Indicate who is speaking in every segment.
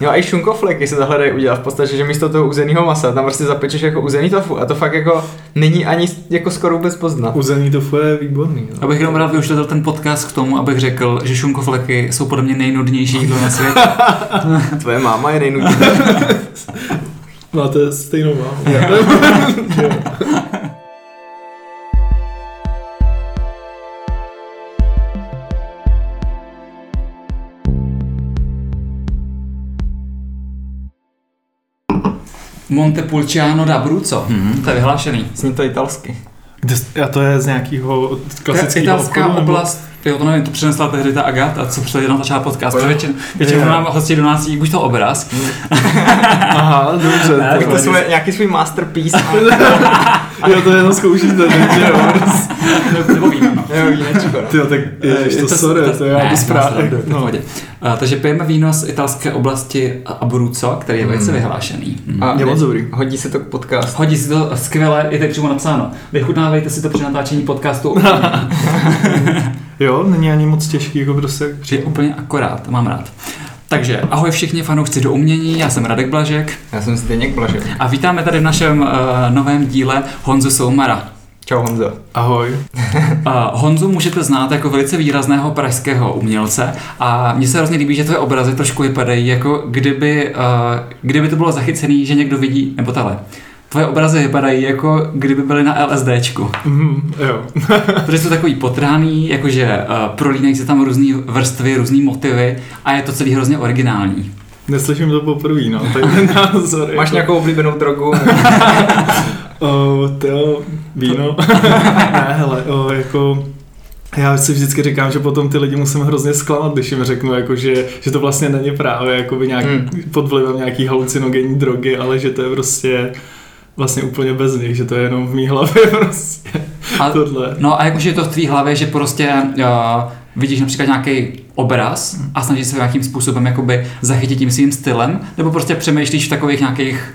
Speaker 1: No a i šunkofleky se tohle dají udělat v podstatě, že místo toho uzeného masa tam prostě zapečeš jako uzený tofu a to fakt jako není ani jako skoro vůbec poznat.
Speaker 2: Uzený tofu je výborný. No.
Speaker 3: Abych jenom rád využil ten podcast k tomu, abych řekl, že šunkofleky jsou podle mě nejnudnější jídlo na světě.
Speaker 1: Tvoje máma je nejnudnější.
Speaker 2: Máte stejnou mámu.
Speaker 3: Montepulciano d'Abruzzo, mm-hmm. to je vyhlášený.
Speaker 1: Zní to italsky.
Speaker 2: Kde, a to je z nějakého klasického
Speaker 3: Italská
Speaker 2: obchodu, nebo-
Speaker 3: oblast, jo, to nevím, to přinesla tehdy ta Agata, co před jenom začala podcast,
Speaker 1: Jo.
Speaker 3: protože většinou, většinou
Speaker 2: Jo.
Speaker 3: nám hosti do nás jí buď to obraz,
Speaker 2: Aha, dobře.
Speaker 3: Ne,
Speaker 2: tak
Speaker 1: Tak to svoje, nějaký svůj masterpiece.
Speaker 2: jo, to jenom zkoušíte, takže jo.
Speaker 3: nebo- nebo víno, no.
Speaker 1: jo, vínečko, no.
Speaker 2: Tyjo, tak ježiš, to,
Speaker 3: Je
Speaker 2: sorry, to, já
Speaker 3: ne,
Speaker 2: jdu správně.
Speaker 3: Takže pijeme víno z italské oblasti Abruzzo, který je velice vyhlášený. Mm.
Speaker 1: A
Speaker 2: Je moc dobrý.
Speaker 1: Hodí se to k podcastu.
Speaker 3: Hodí si to skvěle, je tady přímo napsáno. Vychutnávejte si to při natáčení podcastu.
Speaker 2: Jo, není ani moc těžký, jako prostě.
Speaker 3: je úplně akorát, mám rád. Takže ahoj všichni fanoušci do umění, já jsem Radek Blažek
Speaker 1: Já jsem Zdeněk Blažek.
Speaker 3: a vítáme tady v našem uh, novém díle Honzu Soumara.
Speaker 1: Čau Honzo.
Speaker 2: Ahoj.
Speaker 3: Uh, Honzu můžete znát jako velice výrazného pražského umělce a mně se hrozně líbí, že tvoje obrazy trošku vypadají jako kdyby, uh, kdyby to bylo zachycený, že někdo vidí, nebo tahle. Tvoje obrazy vypadají jako kdyby byly na LSDčku.
Speaker 2: Mhm, jo.
Speaker 3: Protože jsou takový potrhaný, jakože uh, prolínají se tam různé vrstvy, různé motivy a je to celý hrozně originální.
Speaker 2: Neslyším to poprvé, no. Tady ten názor.
Speaker 1: Máš
Speaker 2: jako,
Speaker 1: nějakou oblíbenou drogu?
Speaker 2: O, to víno. ne, hele, o, jako... Já si vždycky říkám, že potom ty lidi musím hrozně zklamat, když jim řeknu, jako, že, že to vlastně není právě jakoby nějak,
Speaker 1: Hmm.
Speaker 2: pod vlivem nějaký halucinogenní drogy, ale že to je prostě vlastně úplně bez nich, že to je jenom v mý hlavě prostě
Speaker 3: A,
Speaker 2: tohle.
Speaker 3: no a jakože je to v tvý hlavě, že prostě uh, vidíš například nějaký obraz a snažíš se ho nějakým způsobem jakoby zachytit tím svým stylem, nebo prostě přemýšlíš v takových nějakých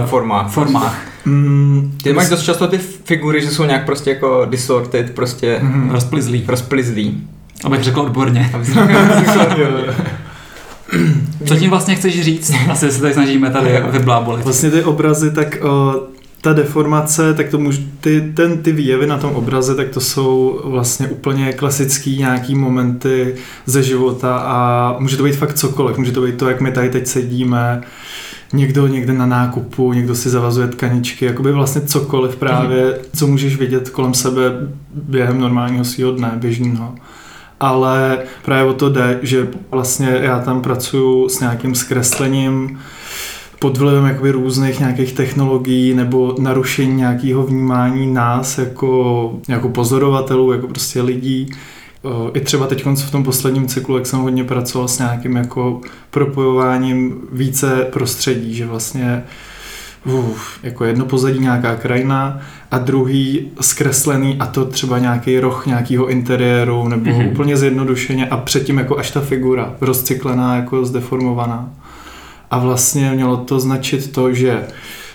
Speaker 3: uh,
Speaker 1: formách.
Speaker 3: formách.
Speaker 2: Mm,
Speaker 1: Ty máš dost často ty figury, že jsou nějak prostě jako distorted, prostě
Speaker 2: Mhm.
Speaker 3: Rozplizlý,
Speaker 1: rozplizlý.
Speaker 3: abych řekl odborně.
Speaker 1: Aby se
Speaker 2: jo, jo.
Speaker 3: Co tím vlastně chceš říct? Asi se tady snažíme tady vyblábolit.
Speaker 2: Vlastně ty obrazy, tak o, ta deformace, tak to můž, ty, ten, ty výjevy na tom obraze, tak to jsou vlastně úplně klasický nějaký momenty ze života a může to být fakt cokoliv. Může to být to, jak my tady teď sedíme, někdo někde na nákupu, někdo si zavazuje tkaničky, jakoby vlastně cokoliv právě, co můžeš vidět kolem sebe během normálního svého dne, běžného. Ale právě o to jde, že vlastně já tam pracuju s nějakým zkreslením, pod vlivem jakoby různých nějakých technologií nebo narušení nějakého vnímání nás jako, jako pozorovatelů, jako prostě lidí. O, I třeba teď v tom posledním cyklu, jak jsem hodně pracoval s nějakým jako propojováním více prostředí, že vlastně uf, jako jedno pozadí nějaká krajina a druhý zkreslený a to třeba nějaký roh nějakého interiéru nebo
Speaker 3: Mhm.
Speaker 2: mm-hmm. úplně zjednodušeně a předtím jako až ta figura rozcyklená, jako zdeformovaná. A vlastně mělo to značit to, že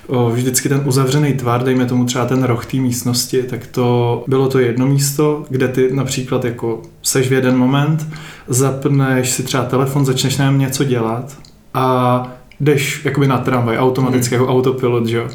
Speaker 2: o, vždycky ten uzavřený tvar, dejme tomu třeba ten roh té místnosti, tak to bylo to jedno místo, kde ty například jako seš v jeden moment, zapneš si třeba telefon, začneš něco dělat a jdeš jakoby na tramvaj, automaticky jako autopilot, že jo.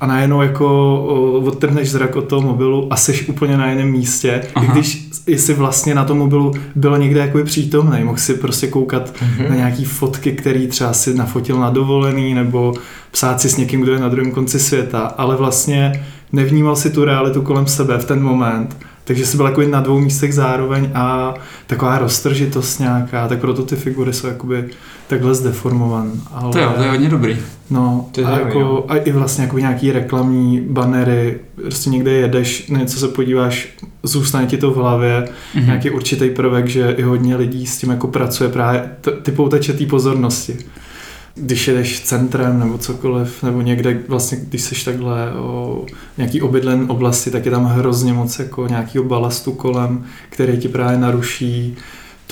Speaker 2: A najednou jako odtrhneš zrak od toho mobilu a jsi úplně na jiném místě,
Speaker 3: Aha.
Speaker 2: i když jsi vlastně na tom mobilu byl někde jakoby přítomný, mohl si prostě koukat na nějaký fotky, který třeba si nafotil na dovolený, nebo psát si s někým, kdo je na druhém konci světa, ale vlastně nevnímal si tu realitu kolem sebe v ten moment, takže jsi byl jako na dvou místech zároveň a taková roztržitost nějaká, tak proto ty figury jsou jakoby takhle zdeformované. Ale...
Speaker 3: To jo, to je hodně dobrý.
Speaker 2: No,
Speaker 1: To je
Speaker 2: a, jako, a i vlastně jako nějaký reklamní banery, prostě někde jedeš, na něco se podíváš, zůstane ti to v hlavě,
Speaker 3: Mhm.
Speaker 2: nějaký určitý prvek, že i hodně lidí s tím jako pracuje právě t- ty poutače té pozornosti. Když jedeš centrem nebo cokoliv, nebo někde vlastně, když jsi takhle o nějaký obydlen oblasti, tak je tam hrozně moc jako nějakého balastu kolem, který ti právě naruší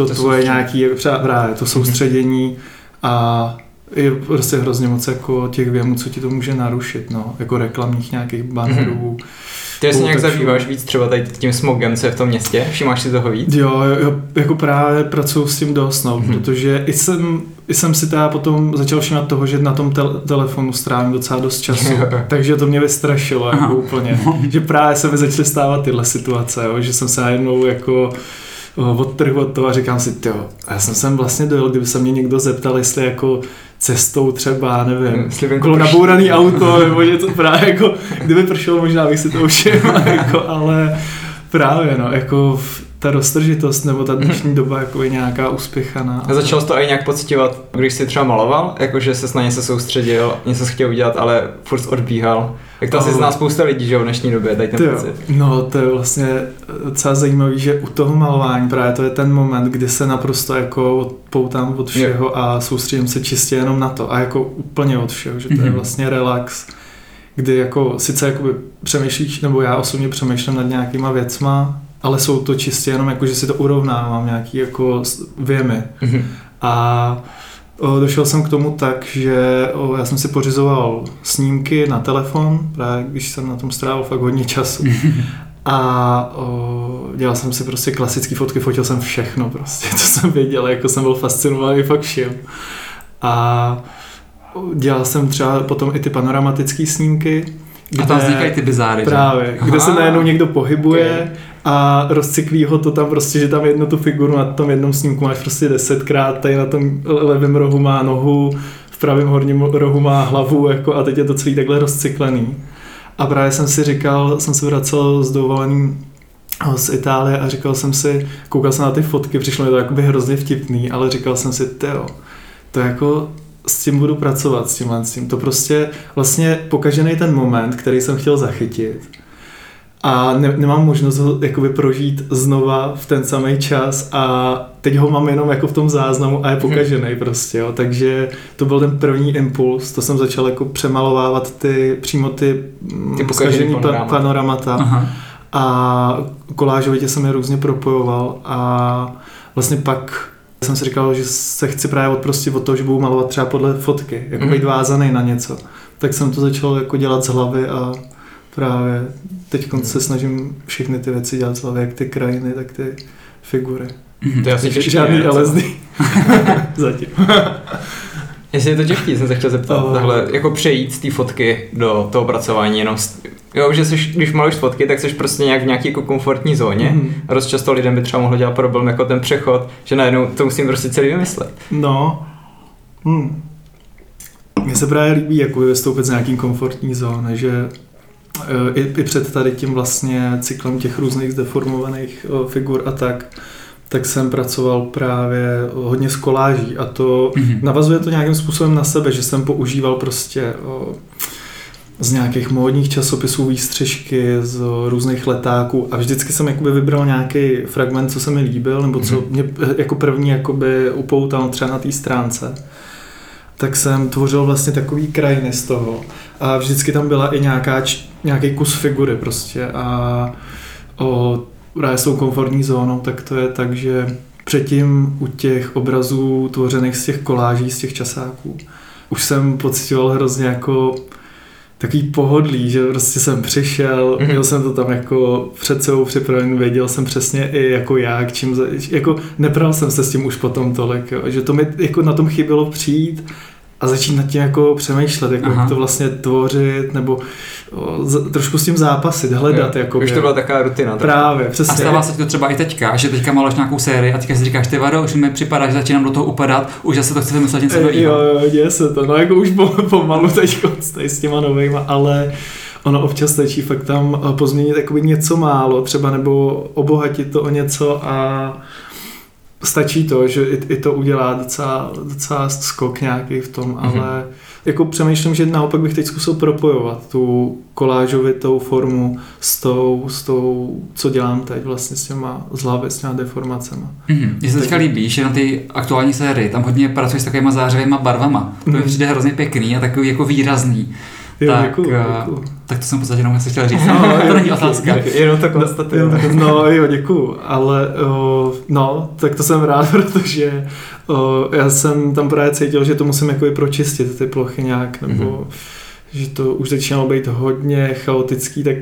Speaker 2: to,
Speaker 1: To
Speaker 2: tvoje nějaký, jako právě to soustředění a je prostě hrozně moc jako těch věmů, co ti to může narušit, no, jako reklamních nějakých bannerů.
Speaker 1: Ty se nějak
Speaker 2: Poutačů.
Speaker 1: zabýváš víc třeba tady tím smogem, co je v tom městě? Všimáš si toho víc?
Speaker 2: Jo, jo, jako právě pracuji s tím dost, no,
Speaker 1: Mhm.
Speaker 2: protože i jsem jsem si teda potom začal všímat toho, že na tom tel- telefonu strávím docela dost času, takže to mě vystrašilo jako úplně, že právě se mi začaly stávat tyhle situace, jo, že jsem se najednou jako odtrh od toho a říkám si, jo, já jsem sem vlastně dojel, kdyby se mě někdo zeptal, jestli jako cestou třeba, nevím, kolo nabouraný auto, nebo něco právě jako, kdyby pršelo, možná bych si to všiml, jako, ale právě no, jako ta roztržitost nebo ta dnešní doba jako je nějaká uspěchaná.
Speaker 1: A začal to i nějak pocitovat, když jsi třeba maloval, jakože se na něco soustředil, něco chtěl udělat, ale furt odbíhal. Jak to asi zná spousta lidí, že v dnešní době, tady ten pocit.
Speaker 2: No, to je vlastně docela zajímavý, že u toho malování právě to je ten moment, kdy se naprosto jako odpoutám od všeho je. a soustředím se čistě jenom na to a jako úplně od všeho, že to je mhm. vlastně relax, kdy jako sice jakoby přemýšlíš, nebo já osobně přemýšlím nad nějakýma věcma, ale jsou to čistě jenom jako, že si to urovnávám, nějaký jako věmy. Mm-hmm. A o, došel jsem k tomu tak, že o, já jsem si pořizoval snímky na telefon, právě když jsem na tom strávil fakt hodně času. A o, dělal jsem si prostě klasické fotky, fotil jsem všechno prostě, co jsem věděl, jako jsem byl fascinovaný fakt všem. A dělal jsem třeba potom i ty panoramatické snímky,
Speaker 3: kde, a tam vznikají ty bizáry.
Speaker 2: Právě, že? kde Aha. se najednou někdo pohybuje okay. A rozcyklí ho to tam prostě, že tam jednu tu figuru na tom jednom snímku máš prostě desetkrát, tady na tom levém rohu má nohu, v pravém horním rohu má hlavu jako, a teď je to celý takhle rozcyklený. A právě jsem si říkal, jsem se vracel s dovoleným eh, z Itálie a říkal jsem si, koukal jsem na ty fotky, přišlo mi to jakoby hrozně vtipný, ale říkal jsem si, teo, to jako s tím budu pracovat, s tímhle s tím. To prostě vlastně pokažený ten moment, který jsem chtěl zachytit a ne, nemám možnost ho jakoby prožít znova v ten samý čas a teď ho mám jenom jako v tom záznamu a je pokažený prostě, jo. takže to byl ten první impuls, to jsem začal jako přemalovávat ty, přímo ty,
Speaker 1: mm, ty pokažený panoramata,
Speaker 2: panoramata. Aha. a kolážovitě jsem je různě propojoval a vlastně pak jsem si říkal, že se chci právě odprostit od toho, že budu malovat třeba podle fotky, jako mm. být vázaný na něco. Tak jsem to začal jako dělat z hlavy a právě teď se snažím všechny ty věci dělat z hlavy, jak ty krajiny, tak ty figury.
Speaker 1: Mm. To je asi
Speaker 2: Žádný LSD. Zatím.
Speaker 1: Jestli je to těžký, jsem se chtěl zeptat, oh. takhle, jako přejít z té fotky do toho pracování jenom Jo, že jsi, když maluješ fotky, tak jsi prostě nějak v nějaké jako komfortní zóně. Mm. Dost často lidem by třeba mohlo dělat problém jako ten přechod, že najednou to musím prostě celý vymyslet.
Speaker 2: No. Hmm. Mně se právě líbí jako vystoupit z nějaký komfortní zóny, že i, i před tady tím vlastně cyklem těch různých zdeformovaných o, figur a tak, tak jsem pracoval právě hodně s koláží a to mm-hmm. navazuje to nějakým způsobem na sebe, že jsem používal prostě o, z nějakých módních časopisů výstřižky, z různých letáků a vždycky jsem jakoby vybral nějaký fragment, co se mi líbil, nebo co mhm. mě jako první jakoby upoutal třeba na té stránce. Tak jsem tvořil vlastně takový krajiny z toho. A vždycky tam byla i nějaká, nějaký kus figury prostě. A o, právě s tou komfortní zónou, tak to je tak, že předtím u těch obrazů tvořených z těch koláží, z těch časáků, už jsem pocitoval hrozně jako takový pohodlí, že prostě jsem přišel, mm-hmm. měl jsem to tam jako před sebou připravený, věděl jsem přesně i jako jak, čím, jako nepral jsem se s tím už potom tolik, jo, že to mi jako na tom chybělo přijít a začít nad tím jako přemýšlet, jako jak to vlastně tvořit, nebo o, z, trošku s tím zápasit, hledat. Jo, jako,
Speaker 1: už to byla taková rutina. Tak.
Speaker 2: Právě, přesně.
Speaker 3: A stává se to třeba i teďka, že teďka maluješ nějakou sérii a teďka si říkáš, ty vado, už mi připadá, že začínám do toho upadat, už zase to chci vymyslet něco
Speaker 2: nového. Jo, jo, děje se to, no jako už pomalu teď s těma novejma, ale ono občas stačí fakt tam eh, pozměnit jakoby něco málo, třeba nebo obohatit to o něco a stačí to, že i, i to udělá docela, docela skok nějaký v tom, mm-hmm. ale jako přemýšlím, že naopak bych teď zkusil propojovat tu kolážovitou formu s tou, s tou, co dělám teď vlastně s těma zhlavy, s těma deformacemi.
Speaker 3: Mm-hmm. Mně se teďka líbí, že na ty aktuální sérii tam hodně pracuješ s takovýma zářivýma barvama. To mi mm-hmm. přijde hrozně pěkný a takový jako výrazný.
Speaker 2: Jo, tak, děkuju, eh, děkuju.
Speaker 3: tak to jsem v podstatě jenom chtěl říct. No, to není otázka.
Speaker 1: Jenom to konstatuju.
Speaker 2: No jo, děkuju. Ale uh, no, tak to jsem rád, protože uh, já jsem tam právě cítil, že to musím jako i pročistit ty plochy nějak, nebo mm-hmm. že to už začínalo být hodně chaotický, tak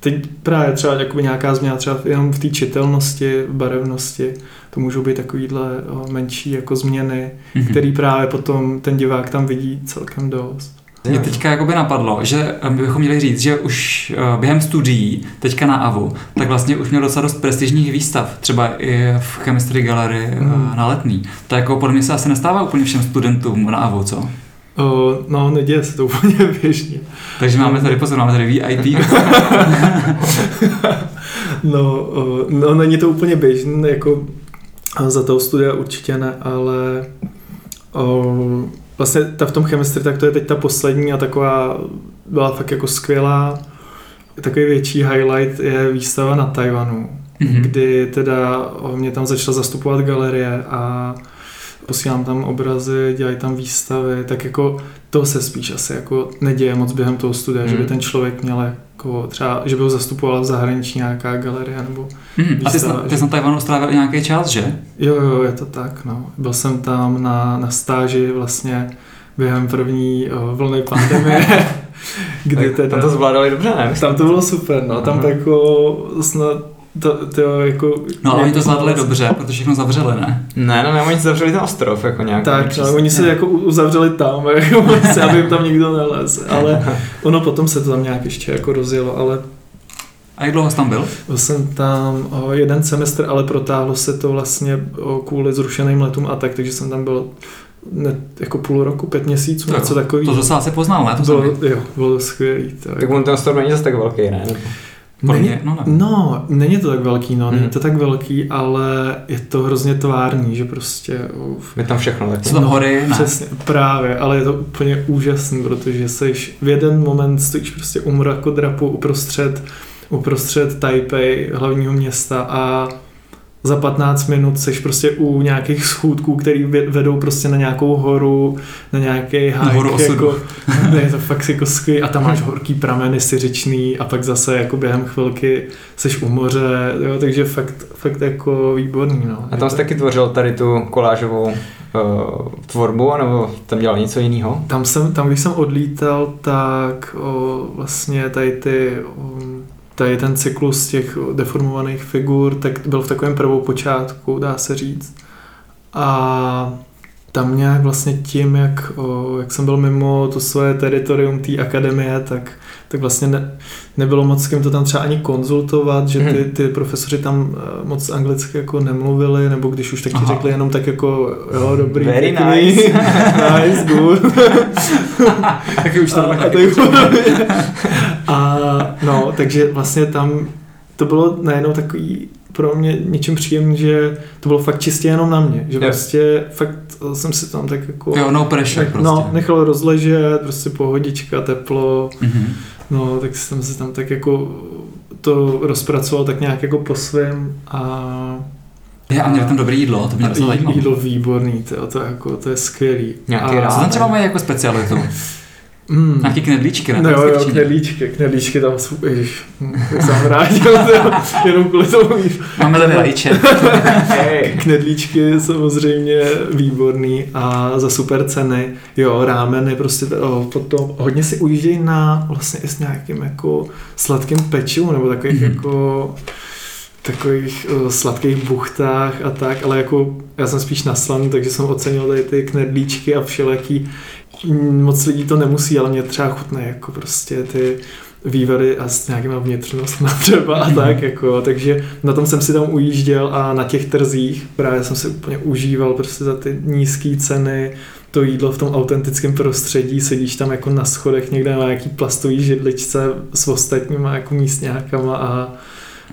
Speaker 2: teď právě třeba jakoby nějaká změna třeba jenom v té čitelnosti, v barevnosti, to můžou být takovýhle menší jako změny,
Speaker 3: Mhm.
Speaker 2: který právě potom ten divák tam vidí celkem dost.
Speaker 3: Mě teďka jakoby napadlo, že eh, my bychom měli říct, že už eh, během studií, teďka na AVU, tak vlastně už měl docela dost prestižních výstav, třeba i v Chemistry Gallery eh,
Speaker 2: Mhm.
Speaker 3: na letný. To jako podle mě se asi nestává úplně všem studentům na AVU, co?
Speaker 2: No, neděje se to úplně běžně.
Speaker 3: Takže máme tady, pozor, máme tady VIP.
Speaker 2: No, no, není to úplně běžné, jako za toho studia určitě ne, ale o, vlastně ta v tom chemistry, tak to je teď ta poslední a taková byla fakt jako skvělá. Takový větší highlight je výstava na Tajvanu,
Speaker 3: Mhm.
Speaker 2: kdy teda mě tam začala zastupovat galerie a posílám tam obrazy, dělají tam výstavy, tak jako to se spíš asi jako neděje moc během toho studia, že by
Speaker 1: Hmm.
Speaker 2: ten člověk měl jako třeba, že by ho zastupovala v zahraničí nějaká galerie nebo
Speaker 3: Mhm. A ty jsi,
Speaker 2: Výstava,
Speaker 3: ty jsi na Tajvanu strávil nějaký čas, že?
Speaker 2: jo, jo, je to tak, no. Byl jsem tam na, na stáži vlastně během první o, vlny pandemie, kdy
Speaker 1: Tak
Speaker 2: teda...
Speaker 1: Tam to zvládali dobře, ne?
Speaker 2: tam to bylo super, no, tam tak jako snad to, to jako...
Speaker 3: No ale oni to zvládli
Speaker 2: vlastně-
Speaker 3: dobře, protože všechno zavřeli, ne?
Speaker 1: Ne, no ne, oni zavřeli ten ostrov jako nějak.
Speaker 2: Tak,
Speaker 1: nepřísně.
Speaker 2: no, oni se jako uzavřeli tam, jako, aby jim tam nikdo nelez, ale ono potom se to tam nějak ještě jako rozjelo, ale
Speaker 3: A jak dlouho jsi tam byl?
Speaker 2: byl jsem tam o, jeden semestr, ale protáhlo se to vlastně o, kvůli zrušeným letům a tak, takže jsem tam byl ne, jako půl roku, pět měsíců, něco takového.
Speaker 3: To docela asi poznal, ne? To
Speaker 2: bylo, jo, bylo to skvělý. To,
Speaker 1: Tak
Speaker 2: jako,
Speaker 1: on ten ostrov není zase tak velký, ne? Nebo-
Speaker 3: Podle
Speaker 2: není,
Speaker 3: mě, no ne.
Speaker 2: no, není to tak velký, no, není
Speaker 1: Hmm.
Speaker 2: to tak velký, ale je to hrozně tvárný, že prostě uf,
Speaker 1: Je tam všechno tak.
Speaker 3: Jsou tam hory, ne?
Speaker 2: Přesně, právě, ale je to úplně úžasný, protože seš v jeden moment stojíš prostě u mrakodrapu uprostřed, uprostřed Taipei, hlavního města a za 15 minut seš prostě u nějakých schůdků, které vedou prostě na nějakou horu, na nějaký hike, jako, ne, je to fakt jako skvělý a tam máš horký prameny syřičný a pak zase jako během chvilky seš u moře, jo, takže fakt, fakt jako výborný, no.
Speaker 1: A tam jsi taky tvořil tady tu kolážovou uh, tvorbu, nebo tam dělal něco jiného?
Speaker 2: Tam, jsem, tam když jsem odlítal, tak o, vlastně tady ty o, tady ten cyklus těch deformovaných figur, tak byl v takovém prvopočátku, dá se říct. A tam nějak vlastně tím, jak, o, jak jsem byl mimo to své teritorium té akademie, tak, tak vlastně ne, nebylo moc s kým to tam třeba ani konzultovat, že ty,
Speaker 1: Mhm.
Speaker 2: ty profesoři tam eh, moc anglicky jako nemluvili, nebo když už tak ti
Speaker 3: Aha.
Speaker 2: řekli jenom tak jako jo, dobrý,
Speaker 1: Very
Speaker 2: pěkný,
Speaker 1: nice.
Speaker 2: nice, good.
Speaker 3: Taky už to
Speaker 2: a,
Speaker 3: taky.
Speaker 2: tak, a no, takže vlastně tam to bylo najednou takový pro mě něčím příjemný, že to bylo fakt čistě jenom na mě, že
Speaker 1: Jo.
Speaker 2: prostě fakt jsem si tam tak jako
Speaker 3: Jo, no pressure
Speaker 2: nech-
Speaker 3: prostě.
Speaker 2: no, nechal rozležet, prostě pohodička, teplo,
Speaker 3: Mhm.
Speaker 2: no, tak jsem si tam tak jako to rozpracoval tak nějak jako po svém a
Speaker 3: Je, a měli tam dobré jídlo, to mě
Speaker 2: jí- jídlo výborný, to, to, jako, to je skvělý.
Speaker 1: Nějaký
Speaker 2: a,
Speaker 1: rád.
Speaker 3: Co tam třeba mají jako specialitu?
Speaker 2: Mm.
Speaker 3: Nějaký knedlíčky, ne?
Speaker 2: No jo, jo, knedlíčky, knedlíčky tam jsou, ježiš, jak jsem vrátil, jenom kvůli tomu, víš.
Speaker 3: Máme tady.
Speaker 1: Hey.
Speaker 2: Knedlíčky samozřejmě výborný a za super ceny. Jo, rámeny prostě o, potom hodně si ujíždějí na vlastně i s nějakým jako sladkým pečivem nebo takových
Speaker 3: Mhm.
Speaker 2: jako takových o, sladkých buchtách a tak, ale jako já jsem spíš naslaný, takže jsem ocenil tady ty knedlíčky a všelijaký Mm, moc lidí to nemusí, ale mě třeba chutné jako prostě ty vývary a s nějakýma vnitřnostmi třeba a tak, jako, takže na tom jsem si tam ujížděl a na těch trzích právě jsem si úplně užíval prostě za ty nízké ceny, to jídlo v tom autentickém prostředí, sedíš tam jako na schodech někde na nějaký plastový židličce s ostatníma jako místňákama a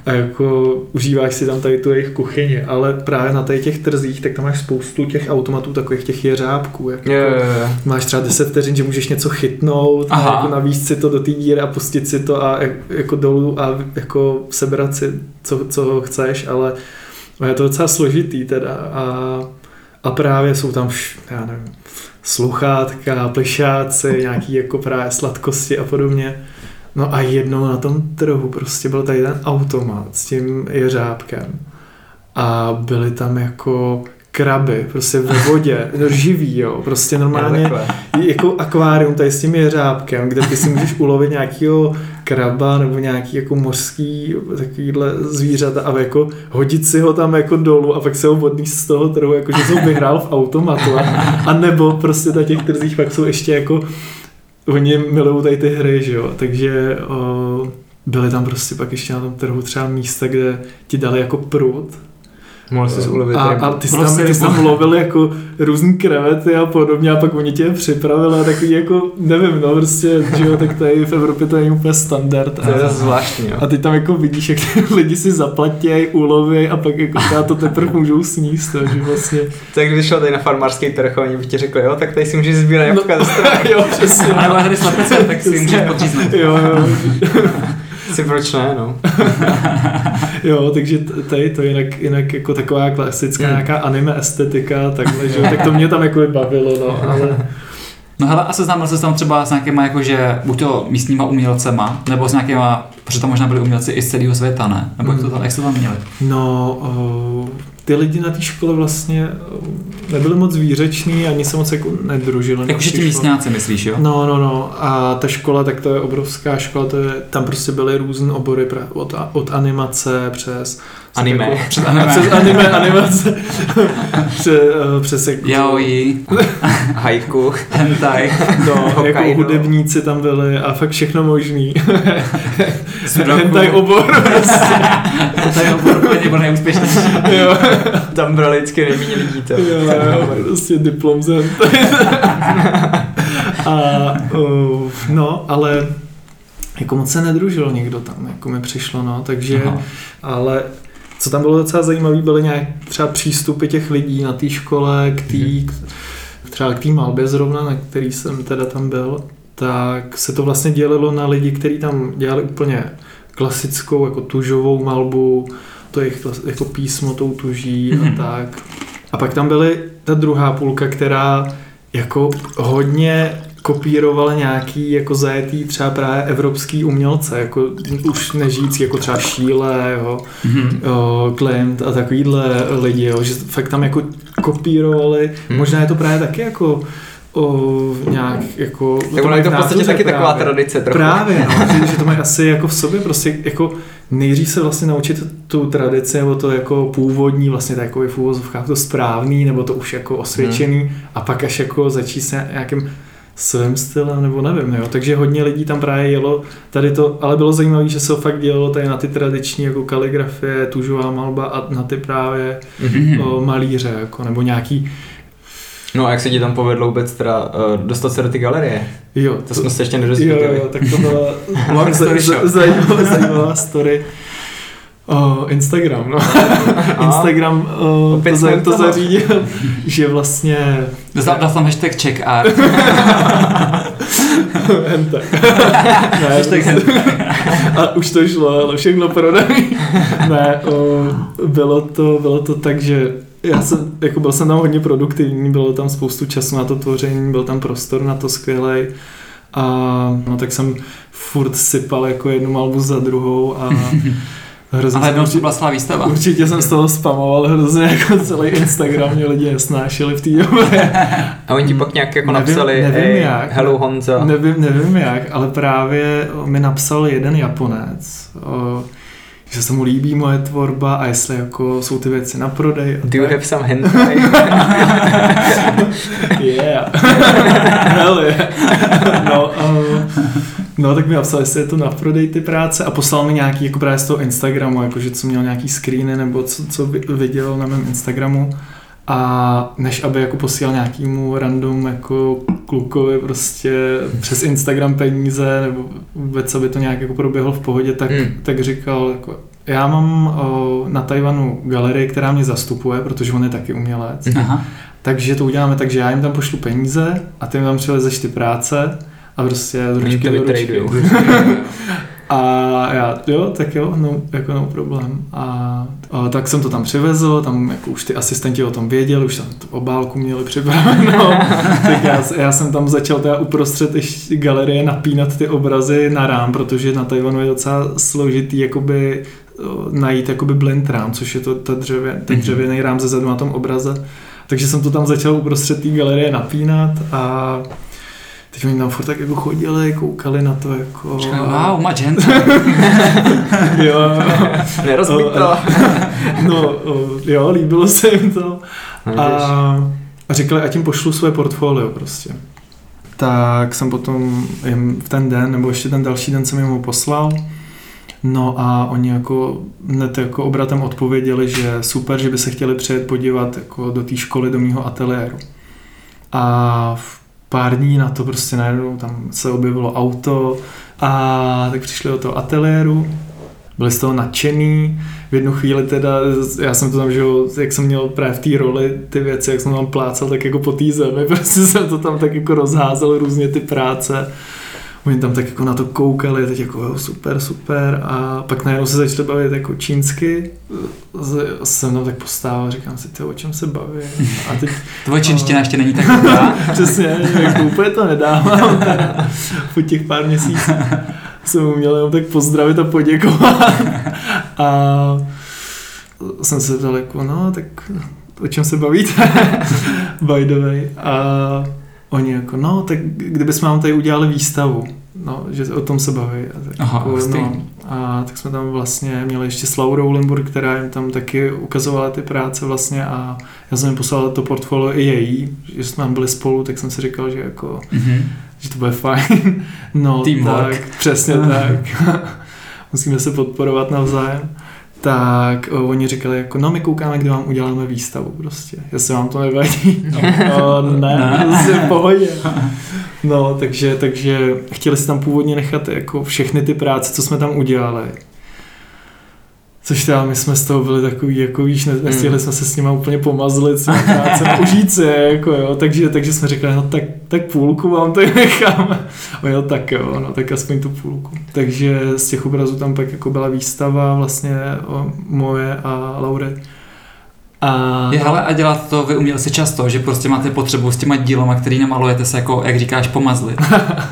Speaker 2: a jako užíváš si tam tady tu jejich kuchyni, ale právě na tady těch trzích, tak tam máš spoustu těch automatů, takových těch jeřábků, jak
Speaker 1: Jo, jo, jo.
Speaker 2: máš třeba 10 vteřin, že můžeš něco chytnout
Speaker 3: Aha.
Speaker 2: a jako navíc si to do té díry a pustit si to a jak- jako dolů a jako sebrat si, co, co chceš, ale je to docela složitý teda a, a právě jsou tam, vš, já nevím, sluchátka, plešáci, nějaký jako právě sladkosti a podobně. No a jednou na tom trhu prostě byl tady ten automat s tím jeřábkem. A byly tam jako kraby, prostě ve vodě, no živý, jo, prostě normálně jako akvárium tady s tím jeřábkem, kde ty si můžeš ulovit nějakého kraba nebo nějaký jako mořský takovýhle zvířata a jako hodit si ho tam jako dolů a pak se ho odníst z toho trhu, jako že jsem vyhrál v automatu a, a nebo prostě na těch trzích pak jsou ještě jako oni milují tady ty hry, že jo, takže o, byly tam prostě pak ještě na tom trhu třeba místa, kde ti dali jako prut
Speaker 1: Mohl jsi ulevit
Speaker 2: a, a ty jsi tam, ty jsi tam lovil jako různý krevety a podobně a pak oni tě připravili a takový jako, nevím, no prostě, že jo, tak tady v Evropě to je úplně standard.
Speaker 1: To je zvláštní, jo.
Speaker 2: A ty tam jako vidíš, jak ty lidi si zaplatí, uloví a pak jako to teprve můžou sníst, to, že vlastně.
Speaker 1: Tak když šel tady na farmářský trh a oni by ti řekli, jo, tak tady si můžeš sbírat jabka
Speaker 2: no, jo, přesně.
Speaker 3: A nebo hry slepice, tak si můžeš podříznout.
Speaker 2: Jo, jo.
Speaker 1: si proč ne, no.
Speaker 2: jo, takže tady to jinak, jinak jako taková klasická mm. nějaká anime estetika, takhle, že tak to mě tam jako bavilo, no, ale...
Speaker 3: No hele, a seznámil se tam třeba s nějakýma jakože, buď to místníma umělcema, nebo s nějakýma, protože tam možná byli umělci i z celého světa, ne? Nebo jak, to tam, jak se tam měli?
Speaker 2: No, uh, ty lidi na té škole vlastně nebyli moc výřeční, ani se moc jako nedružili.
Speaker 3: Jakože ti místňáci myslíš, jo?
Speaker 2: No, no, no. A ta škola, tak to je obrovská škola, to je, tam prostě byly různé obory od, od animace přes
Speaker 1: Anime.
Speaker 2: Jako, přes, anime. přes anime, animace. přes, uh, přes jako...
Speaker 3: Yaoi.
Speaker 1: Haiku.
Speaker 3: Hentai.
Speaker 2: No, jako hudebníci tam byli a fakt všechno možný. Hentai obor. Prostě.
Speaker 3: Hentai obor úplně byl nejúspěšnější.
Speaker 2: jo.
Speaker 1: Tam brali vždycky nejméně lidí to.
Speaker 2: Jo, jo, prostě diplom z A, uh, no, ale jako moc se nedružil někdo tam, jako mi přišlo, no, takže, Aha. ale co tam bylo docela zajímavé, byly nějak třeba přístupy těch lidí na té škole, k tý, k, třeba k té malbě zrovna, na který jsem teda tam byl, tak se to vlastně dělilo na lidi, kteří tam dělali úplně klasickou jako tužovou malbu, to je jako písmo tou tuží a mhm. tak. A pak tam byly ta druhá půlka, která jako hodně kopírovali nějaký jako zajetý třeba právě evropský umělce, jako už nežijící jako třeba Šíle, jo, mm-hmm. jo, Klimt a takovýhle lidi, jo, že fakt tam jako kopírovali, mm. možná je to právě taky jako o, nějak jako...
Speaker 1: Tak ono je to v podstatě taky právě. taková tradice trochu.
Speaker 2: Právě, no, že, že to mají asi jako v sobě prostě jako nejdřív se vlastně naučit tu tradici nebo to jako původní, vlastně jako v úvozovkách to správný, nebo to už jako osvědčený hmm. a pak až jako začít se nějakým svým stylem, nebo nevím, jo. Takže hodně lidí tam právě jelo tady to, ale bylo zajímavé, že se fakt dělalo tady na ty tradiční jako kaligrafie, tužová malba a na ty právě mm-hmm. o, malíře, jako, nebo nějaký
Speaker 1: No a jak se ti tam povedlo vůbec teda uh, dostat se do ty galerie?
Speaker 2: Jo.
Speaker 1: To, to jsme se ještě nedozvěděli.
Speaker 2: Jo, jo, tak to byla zajímavá, zajímavá story. Uh, Instagram, no. Instagram uh, to, za, to zařídil, že vlastně...
Speaker 3: Dal tam hashtag check art.
Speaker 2: hentai. ne, hashtag A už to šlo, ale všechno prodaný. ne, uh, bylo, to, bylo to tak, že já jsem, jako byl jsem tam hodně produktivní, bylo tam spoustu času na to tvoření, byl tam prostor na to skvělej. A no tak jsem furt sypal jako jednu malbu za druhou a
Speaker 3: Hrozně Ale byla svá výstava.
Speaker 2: Určitě jsem z toho spamoval hrozně jako celý Instagram, mě lidi nesnášeli v té době.
Speaker 1: A oni ti pak nějak jako nevím, napsali, nevím hey, jak, hello Honza.
Speaker 2: Nevím, nevím jak, ale právě mi napsal jeden Japonec, že se mu líbí moje tvorba a jestli jako jsou ty věci na prodej.
Speaker 1: Do you have some hentai?
Speaker 2: yeah. Hell yeah. no, uh, no, tak mi napsal, jestli je to na prodej ty práce a poslal mi nějaký jako právě z toho Instagramu, jakože co měl nějaký screeny nebo co, co viděl na mém Instagramu a než aby jako posílal nějakýmu random jako klukovi prostě přes Instagram peníze nebo vůbec, aby to nějak jako proběhlo v pohodě, tak, hmm. tak říkal jako já mám o, na Tajvanu galerii, která mě zastupuje, protože on je taky umělec. Aha. Takže to uděláme tak, že já jim tam pošlu peníze a ty mi tam přivezeš ty práce a prostě z ručky do ručky. A já, jo, tak jo, no, jako no problém. A, a, tak jsem to tam přivezl, tam jako už ty asistenti o tom věděli, už tam tu obálku měli připraveno. tak já, já, jsem tam začal teda uprostřed galerie napínat ty obrazy na rám, protože na Tajvanu je docela složitý jakoby najít jakoby blend rám, což je to ta dřevě, ten mhm. dřevěný rám ze zadu na tom obraze. Takže jsem to tam začal uprostřed té galerie napínat a teď oni tam furt tak jako chodili, koukali na to jako...
Speaker 3: Říkali, wow, magenta.
Speaker 2: jo,
Speaker 1: Nerozbít to.
Speaker 2: no, jo, líbilo se jim to. A, a říkali, ať jim pošlu své portfolio prostě. Tak jsem potom jim v ten den, nebo ještě ten další den jsem jim ho poslal. No a oni jako hned jako obratem odpověděli, že super, že by se chtěli přijet podívat jako do té školy, do mého ateliéru. A v pár dní na to prostě najednou tam se objevilo auto a tak přišli do toho ateliéru, byli z toho nadšený, v jednu chvíli teda, já jsem to tam, že jak jsem měl právě v té roli ty věci, jak jsem tam plácal, tak jako po té zemi, prostě jsem to tam tak jako rozházel různě ty práce oni tam tak jako na to koukali, teď jako jo, super, super a pak najednou se začali bavit jako čínsky, jsem tam tak postával, říkám si, ty o čem se baví.
Speaker 3: A teď, Tvoje čínština ještě není tak dobrá.
Speaker 2: Přesně, jako úplně to nedávám teda po těch pár měsících. Jsem mu měl jenom tak pozdravit a poděkovat. A jsem se ptal jako, no, tak o čem se bavíte? By the way. A oni jako, no, tak kdybychom vám tady udělali výstavu, no, že o tom se baví. A tak,
Speaker 3: Aha,
Speaker 2: jako, no, a tak jsme tam vlastně měli ještě s Laurou Limburg, která jim tam taky ukazovala ty práce vlastně a já jsem jim poslal to portfolio i její, že jsme tam byli spolu, tak jsem si říkal, že jako, mm-hmm. že to bude fajn. No,
Speaker 3: Teamwork.
Speaker 2: tak, přesně tak. Musíme se podporovat navzájem tak o, oni říkali jako, no my koukáme, kde vám uděláme výstavu prostě, jestli vám to nevadí. No, o, ne, prostě v pohodě. No, takže, takže chtěli si tam původně nechat jako všechny ty práce, co jsme tam udělali. Což teda my jsme z toho byli takový, jako víš, nestihli mm. jsme se s nima úplně pomazlit, práce, užít se, jako jo, takže, takže jsme řekli, no tak, tak půlku vám tady necháme. A jo, tak jo, no tak aspoň tu půlku. Takže z těch obrazů tam pak jako byla výstava vlastně o moje a Laury.
Speaker 3: A... Je, hele, a dělat to vy umělci často, že prostě máte potřebu s těma dílama, který namalujete se jako, jak říkáš, pomazlit.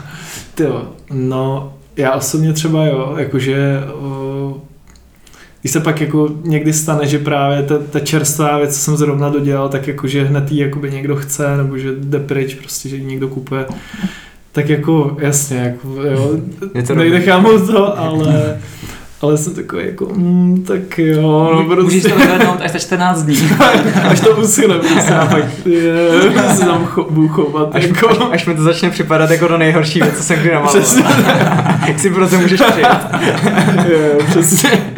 Speaker 2: jo, no, já osobně třeba jo, jakože o, když se pak jako někdy stane, že právě ta, ta čerstvá věc, co jsem zrovna dodělal, tak jako, že hned jí jakoby někdo chce, nebo že jde pryč, prostě, že ji někdo kupuje, tak jako jasně, jako, jo, nejde mu to, ale ale jsem takový jako, mm, tak jo,
Speaker 3: no prostě. Můžeš to vyhlednout až za 14 dní.
Speaker 2: až to uschne, prostě, a pak je, se tam cho, budu chovat.
Speaker 1: Až,
Speaker 2: jako.
Speaker 1: až, až, mi to začne připadat jako do nejhorší věc, co jsem kdy namaloval. Jak si proto můžeš přijet.
Speaker 2: jo, přesně.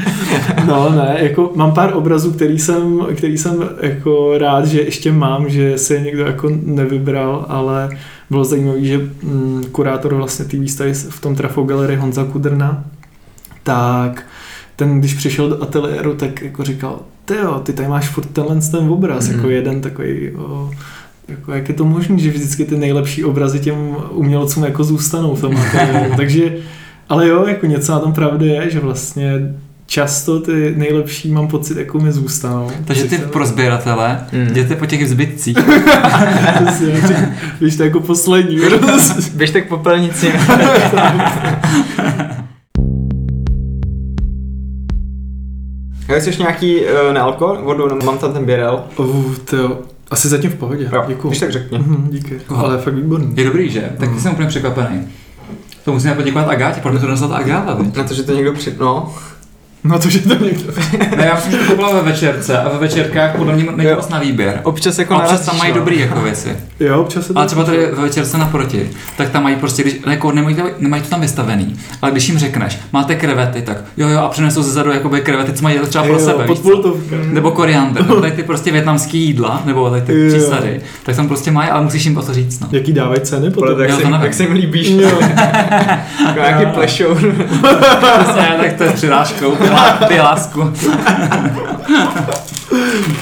Speaker 2: No ne, jako mám pár obrazů, který jsem, který jsem jako rád, že ještě mám, že se je někdo jako nevybral, ale bylo zajímavé, že mm, kurátor vlastně té výstavy v tom Trafo Gallery Honza Kudrna, tak ten, když přišel do ateliéru, tak jako říkal, ty jo, ty tady máš furt tenhle ten obraz, mm-hmm. jako jeden takový, o, jako jak je to možné, že vždycky ty nejlepší obrazy těm umělcům jako zůstanou v tom ateliéru, takže, ale jo, jako něco na tom pravdy je, že vlastně často ty nejlepší, mám pocit, jako mi zůstanou.
Speaker 3: Takže ty pro sběratele mm. jděte po těch zbytcích.
Speaker 2: Běžte jako poslední.
Speaker 1: Běžte k popelnici. Chceš nějaký uh, nealko? Vodu, mám tam ten běrel.
Speaker 2: Uh, to asi zatím v pohodě.
Speaker 1: Jo, Děkuju. Když tak řekni.
Speaker 2: Mm, díky. Oh. Ale fakt výborný.
Speaker 3: Je dobrý, že? Tak mm. jsem úplně překvapený. To musíme poděkovat Agátě, protože to dostala Agáta.
Speaker 1: Na to, že to někdo při... No,
Speaker 2: No to, že to někdo...
Speaker 3: ne, já myslím, že to bylo ve večerce a ve večerkách podle mě není moc na výběr.
Speaker 1: Občas jako
Speaker 3: občas tam mají dobrý jako věci.
Speaker 2: Jo, občas se
Speaker 3: Ale třeba tady ve večerce naproti, tak tam mají prostě, když, jako nemají, to, nemají to tam vystavený, ale když jim řekneš, máte krevety, tak jo jo a přinesou ze zadu jakoby krevety, co mají třeba pro jo, sebe, Nebo koriander, nebo tady ty prostě větnamský jídla, nebo tady ty přísady, tak tam prostě mají, ale musíš jim o to říct. No.
Speaker 2: Jaký dávají ceny potom?
Speaker 1: Jak, se, jak se jim líbíš. jako nějaký plešou.
Speaker 3: tak to je přirážkou ty lásku.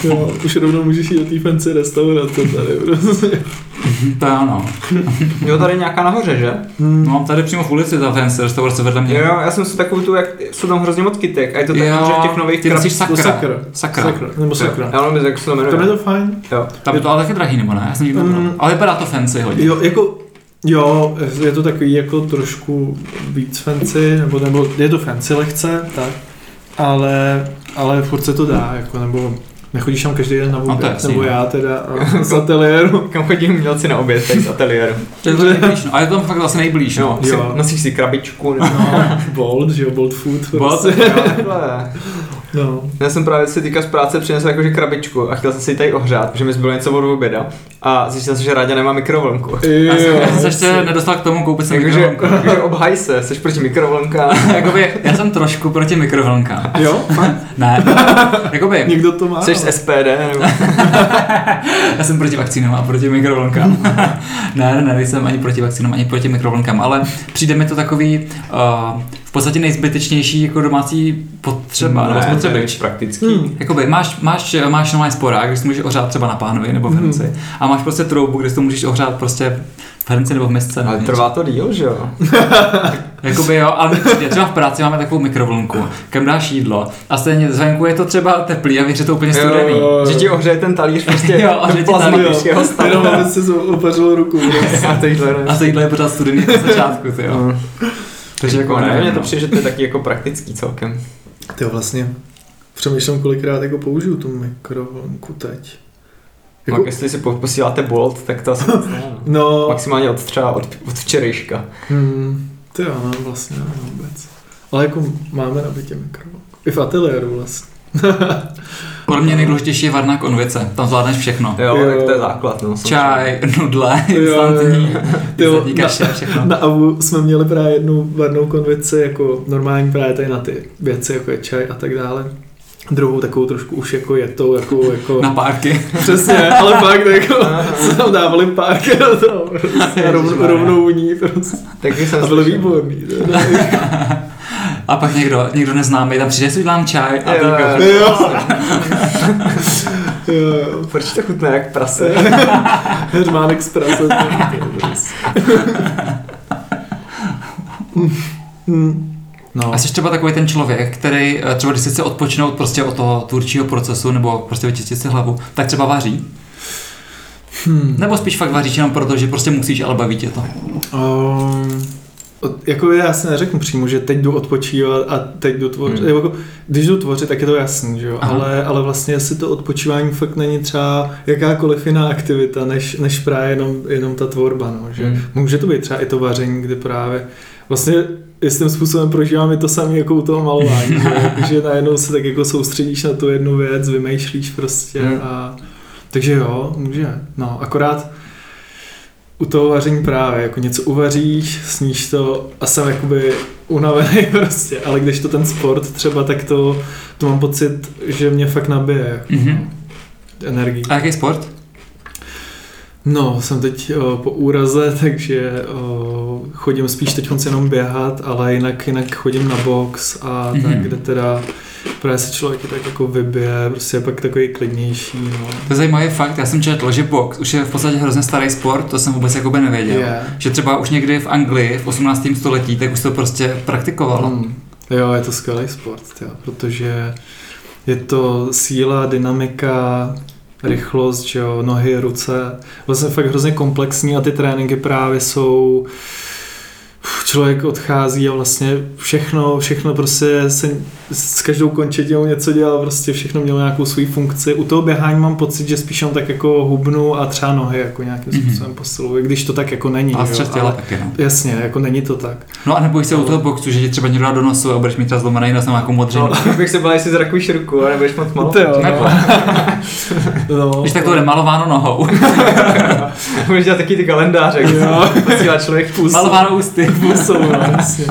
Speaker 2: jo, už rovnou můžeš jít do té fancy restaurace tady prostě.
Speaker 3: To ano.
Speaker 1: Jo, tady nějaká nahoře, že?
Speaker 3: Hmm. No, tady přímo v ulici ta fancy restaurace vedle mě.
Speaker 1: Jo, já jsem si takovou tu, jak jsou tam hrozně moc kytek a je to tak, že v těch nových
Speaker 3: ty krab... sakra.
Speaker 2: sakra.
Speaker 3: Sakra.
Speaker 2: sakra. Nebo sakra.
Speaker 1: Já nevím, jak se to jmenuje.
Speaker 2: Tam je to fajn.
Speaker 1: Jo.
Speaker 3: Tam je to ale taky drahý, nebo ne? Já jsem mm. Ale vypadá to fancy hodně.
Speaker 2: Jo, jako Jo, je to takový jako trošku víc fancy, nebo, nebo je to fancy lehce, tak ale, ale furt se to dá, jako, nebo Nechodíš tam každý den na
Speaker 3: No,
Speaker 2: oběd,
Speaker 3: jasný,
Speaker 2: nebo
Speaker 3: no.
Speaker 2: já teda a z ateliéru.
Speaker 1: Kam chodí umělci na oběd, tady z ateliéru.
Speaker 3: To je to nejblíž, no. A je to tam fakt vlastně nejblíž, no.
Speaker 1: No, si,
Speaker 2: Jo.
Speaker 1: nosíš si krabičku. Nebo...
Speaker 2: No, Bolt, že jo, Bolt Food.
Speaker 3: Bolt.
Speaker 2: Prostě.
Speaker 1: Takhle.
Speaker 2: No.
Speaker 1: Já jsem právě si teďka z práce přinesl jakože krabičku a chtěl jsem si ji tady ohřát, protože mi zbylo něco od oběda a zjistil jsem, že Ráďa nemá mikrovlnku.
Speaker 3: Já jsem,
Speaker 2: Jo,
Speaker 3: já jsem se ještě nedostal k tomu koupit si
Speaker 1: Takže,
Speaker 3: mikrovlnku.
Speaker 1: takže obhaj se, jsi proti mikrovlnkám.
Speaker 3: Jakoby, já jsem trošku proti mikrovlnkám.
Speaker 2: jo?
Speaker 3: Ne, jakoby,
Speaker 2: Někdo to má?
Speaker 1: Jsi z SPD nebo...
Speaker 3: já jsem proti vakcínám a proti mikrovlnkám. ne, ne, ne, nejsem ani proti vakcínám, ani proti mikrovlnkám, ale přijde mi to takový uh, podstatě nejzbytečnější jako domácí potřeba, nebo
Speaker 1: to je
Speaker 3: spotřebič.
Speaker 1: víc praktický.
Speaker 2: Hmm.
Speaker 3: Jakoby máš, máš, máš normální sporák, kde si můžeš ohřát třeba na pánvi nebo v hrnci. A máš prostě troubu, kde si to můžeš ohřát prostě v hrnci nebo v misce. nebo
Speaker 1: Ale
Speaker 3: něco.
Speaker 1: trvá to díl, že jo?
Speaker 3: Jakoby jo, ale přijde, třeba v práci máme takovou mikrovlnku, kam dáš jídlo a stejně zvenku je to třeba teplý a víš, že to úplně studený.
Speaker 2: Jo.
Speaker 1: Že ti ohřeje ten talíř prostě
Speaker 3: Jo, a že
Speaker 1: ten
Speaker 3: ti
Speaker 1: plazma
Speaker 3: talíř-
Speaker 1: když jeho stavu.
Speaker 2: Jenom aby se opařil ruku. prostě.
Speaker 1: A to jídlo je
Speaker 3: pořád studený na začátku, ty jo. Takže jako
Speaker 1: ne,
Speaker 3: nevím,
Speaker 1: mně to
Speaker 3: no.
Speaker 1: přijde, že to je taky jako praktický celkem.
Speaker 2: Ty vlastně přemýšlím, kolikrát jako použiju tu mikrovlnku teď.
Speaker 1: Jako...
Speaker 2: Jako,
Speaker 1: jestli si po- posíláte Bolt, tak to asi no.
Speaker 2: no,
Speaker 1: Maximálně od třeba od, od včerejška.
Speaker 2: hmm, ty jo, no, vlastně nevím vůbec. Ale jako máme na bytě mikrovlnku. I v ateliéru vlastně.
Speaker 3: Podle mě nejdůležitější je varná konvice, tam zvládneš všechno.
Speaker 1: Jo,
Speaker 2: Jo.
Speaker 1: tak to je základ. No.
Speaker 3: Čaj, nudle,
Speaker 2: Jo,
Speaker 3: instantní,
Speaker 2: jo.
Speaker 3: kaše, všechno.
Speaker 2: Na AVU jsme měli právě jednu varnou konvici, jako normální právě tady na ty věci, jako je čaj a tak dále. Druhou takovou trošku už jako je to, jako, jako
Speaker 3: Na párky.
Speaker 2: přesně, ale fakt jako se tam dávali párky prostě, a rov,
Speaker 1: Ježišmarja.
Speaker 2: rovnou ní prostě.
Speaker 1: Taky jsem
Speaker 2: A
Speaker 1: slyšel.
Speaker 2: výborný.
Speaker 3: A pak někdo, někdo neznámý tam přijde, si udělám čaj a ty
Speaker 1: Jo,
Speaker 3: jako,
Speaker 2: Jo. Jo, jo.
Speaker 1: Proč to chutná jak prase?
Speaker 2: Hermánek z Praze. to je. Hmm. No.
Speaker 3: A jsi třeba takový ten člověk, který eh, třeba když si chce odpočinout prostě od toho tvůrčího procesu nebo prostě vyčistit si hlavu, tak třeba vaří?
Speaker 2: Hmm.
Speaker 3: Nebo spíš fakt vaříš jenom proto, že prostě musíš, ale baví tě to?
Speaker 2: Um, od- jako já si neřeknu přímo, že teď jdu odpočívat a teď jdu tvořit.
Speaker 1: Hmm.
Speaker 2: Jako, když jdu tvořit, tak je to jasný, že jo?
Speaker 3: Aha.
Speaker 2: Ale, ale vlastně jestli to odpočívání fakt není třeba jakákoliv jiná aktivita, než, než právě jenom, jenom ta tvorba, no, že
Speaker 1: Hmm.
Speaker 2: může to být třeba i to vaření, kdy právě vlastně jistým způsobem prožívám i to samé jako u toho malování, že, že najednou se tak jako soustředíš na tu jednu věc, vymýšlíš prostě
Speaker 1: Hmm.
Speaker 2: a takže jo, může. No, akorát u toho vaření právě, jako něco uvaříš, sníš to a jsem jakoby unavený prostě, ale když to ten sport třeba, tak to, to mám pocit, že mě fakt nabije
Speaker 3: Mhm.
Speaker 2: energii.
Speaker 3: A jaký sport?
Speaker 2: No, jsem teď o, po úraze, takže o, chodím spíš teď jenom běhat, ale jinak, jinak chodím na box a
Speaker 3: Mhm.
Speaker 2: tak, kde teda právě se člověk tak jako vybije, prostě je pak takový klidnější, no.
Speaker 3: To je zajímavý fakt, já jsem četl, že box už je v podstatě hrozně starý sport, to jsem vůbec jakoby nevěděl.
Speaker 2: Je.
Speaker 3: Že třeba už někdy v Anglii v 18. století, tak už to prostě praktikovalo.
Speaker 2: Mm. Jo, je to skvělý sport, jo, protože je to síla, dynamika, rychlost, že jo, nohy, ruce. Vlastně fakt hrozně komplexní a ty tréninky právě jsou člověk odchází a vlastně všechno, všechno prostě se s každou končetinou něco dělal, prostě všechno mělo nějakou svou funkci. U toho běhání mám pocit, že spíš jenom tak jako hubnu a třeba nohy jako nějakým
Speaker 3: Mhm.
Speaker 2: způsobem posiluji, když to tak jako není.
Speaker 3: A
Speaker 2: jo,
Speaker 3: střed těla taky, no.
Speaker 2: Jasně, jako není to tak.
Speaker 3: No a nebo se u toho boxu, že ti třeba někdo dá do nosu a budeš mít třeba zlomený nos nebo nějakou modřinu.
Speaker 1: No, bych se bál, jestli zrakuješ ruku a nebudeš moc malou.
Speaker 2: To jo,
Speaker 3: Nebo,
Speaker 2: No,
Speaker 3: když tak to bude malováno nohou.
Speaker 1: Můžeš dělat taky ty kalendáře, posílá člověk půl.
Speaker 3: malováno ústy.
Speaker 2: Pusou, no, jasně.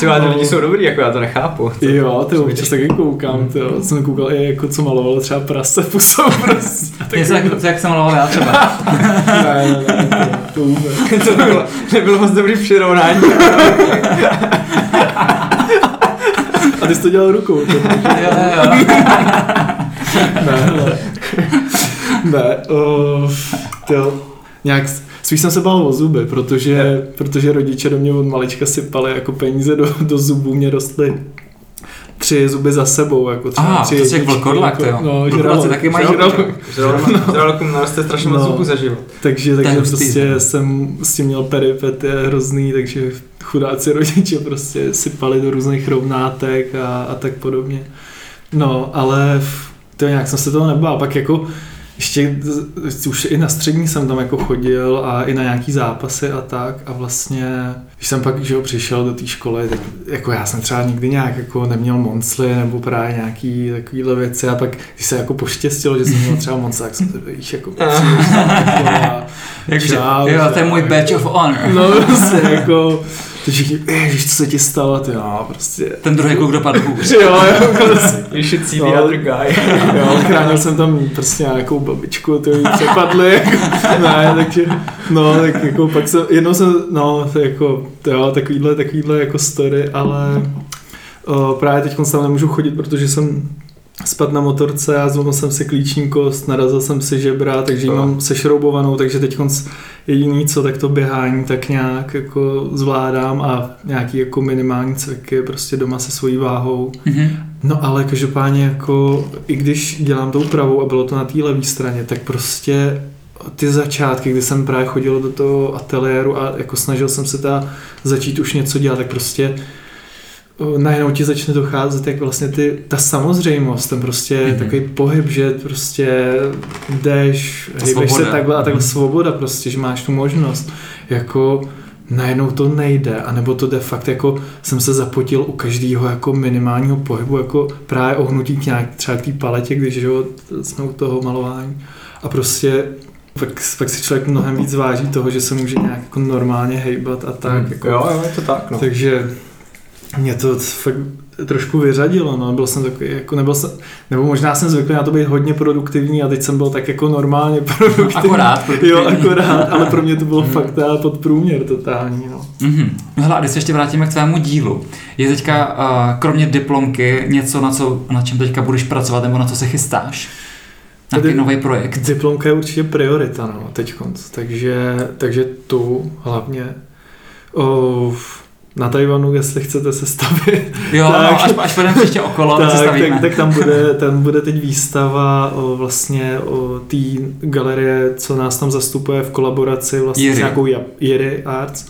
Speaker 1: Ty ty lidi jsou dobrý, jako já to nechápu. To-
Speaker 2: Jo, ty občas taky koukám, ty jo. Jsem koukal i jako co malovalo třeba prase pusou prostě.
Speaker 3: Něco jak, jak jsem maloval já třeba.
Speaker 2: Ne, ne, ne, to, to vůbec.
Speaker 1: to bylo, nebylo moc dobrý přirovnání.
Speaker 2: A ty jsi to dělal rukou. To,
Speaker 3: jo, jo.
Speaker 2: ne, ne. Ne, uh, to, nějak, spíš jsem se bál o zuby, protože, protože rodiče do mě od malička sypali jako peníze do, do zubů, mě rostly tři zuby za sebou, jako třeba
Speaker 3: Aha,
Speaker 2: tři
Speaker 3: to jsi jak
Speaker 2: jedničky,
Speaker 3: vlkodlak, to jo.
Speaker 2: No,
Speaker 3: Vlkodlaci
Speaker 2: žralok,
Speaker 3: taky mají
Speaker 2: žralok.
Speaker 1: Žralokům naroste strašně moc
Speaker 2: No.
Speaker 1: zubů za život.
Speaker 2: Takže, takže prostě
Speaker 3: no.
Speaker 2: jsem s tím měl peripety hrozný, takže chudáci rodiče prostě sypali do různých rovnátek a, a tak podobně. No, ale v, to nějak jsem se toho nebál. Pak jako ještě už i na střední jsem tam jako chodil a i na nějaký zápasy a tak a vlastně, když jsem pak že přišel do té školy, tak jako já jsem třeba nikdy nějak jako neměl monsly nebo právě nějaký takovýhle věci a pak, když se jako poštěstilo, že jsem měl třeba monsly, tak jsem se víš, jako
Speaker 3: Takže, jo, to je můj badge of honor.
Speaker 2: No, prostě jako, to všichni, ježiš, co se ti stalo, ty jo, prostě.
Speaker 3: Ten druhý kluk dopadl hůř.
Speaker 2: jo, jo, prostě.
Speaker 1: You should see the other guy.
Speaker 2: jo, chránil jsem tam prostě nějakou babičku, to jí přepadly, jako, ne, takže, no, tak jako pak jsem, jednou jsem, no, to jako, to jo, takovýhle, takovýhle jako story, ale o, právě teď tam nemůžu chodit, protože jsem spad na motorce a zlomil jsem si klíční kost, narazil jsem si žebra, takže ji mám sešroubovanou, takže teď jediný co, tak to běhání tak nějak jako zvládám a nějaký jako minimální cviky prostě doma se svojí váhou. Mm-hmm. No ale každopádně jako, i když dělám tou pravou a bylo to na té levé straně, tak prostě ty začátky, kdy jsem právě chodil do toho ateliéru a jako snažil jsem se ta začít už něco dělat, tak prostě najednou ti začne docházet, jak vlastně ty, ta samozřejmost, ten prostě mm-hmm. takový pohyb, že prostě jdeš, hýbeš se takhle a takhle mm-hmm. svoboda prostě, že máš tu možnost, jako najednou to nejde, anebo to de fakt jako jsem se zapotil u každého jako minimálního pohybu, jako právě ohnutí k nějak třeba k té paletě, když jo, jsme u toho malování a prostě pak, pak si člověk mnohem víc váží toho, že se může nějak jako normálně hejbat a tak. Mm. Jako,
Speaker 1: jo, jo, je to tak. No.
Speaker 2: Takže mě to fakt trošku vyřadilo, no, byl jsem takový, jako nebyl jsem, nebo možná jsem zvyklý na to být hodně produktivní a teď jsem byl tak jako normálně produktivní.
Speaker 3: Akorát produktivní.
Speaker 2: Jo, akorát, ale pro mě to bylo mm. fakt teda podprůměr totální, no.
Speaker 3: Mm-hmm. No hele, když se ještě vrátíme k tvému dílu, je teďka uh, kromě diplomky něco, na, co, na čem teďka budeš pracovat nebo na co se chystáš? Nějaký nový projekt?
Speaker 2: Diplomka je určitě priorita, no, teď takže, takže tu hlavně. Oh, na Tajvanu, jestli chcete se stavit.
Speaker 3: Jo, tak, no, až, až půjdeme příště okolo,
Speaker 2: tak, se tak, tak, tam bude, tam bude teď výstava o vlastně o té galerie, co nás tam zastupuje v kolaboraci vlastně Jiri. s nějakou Jiri Arts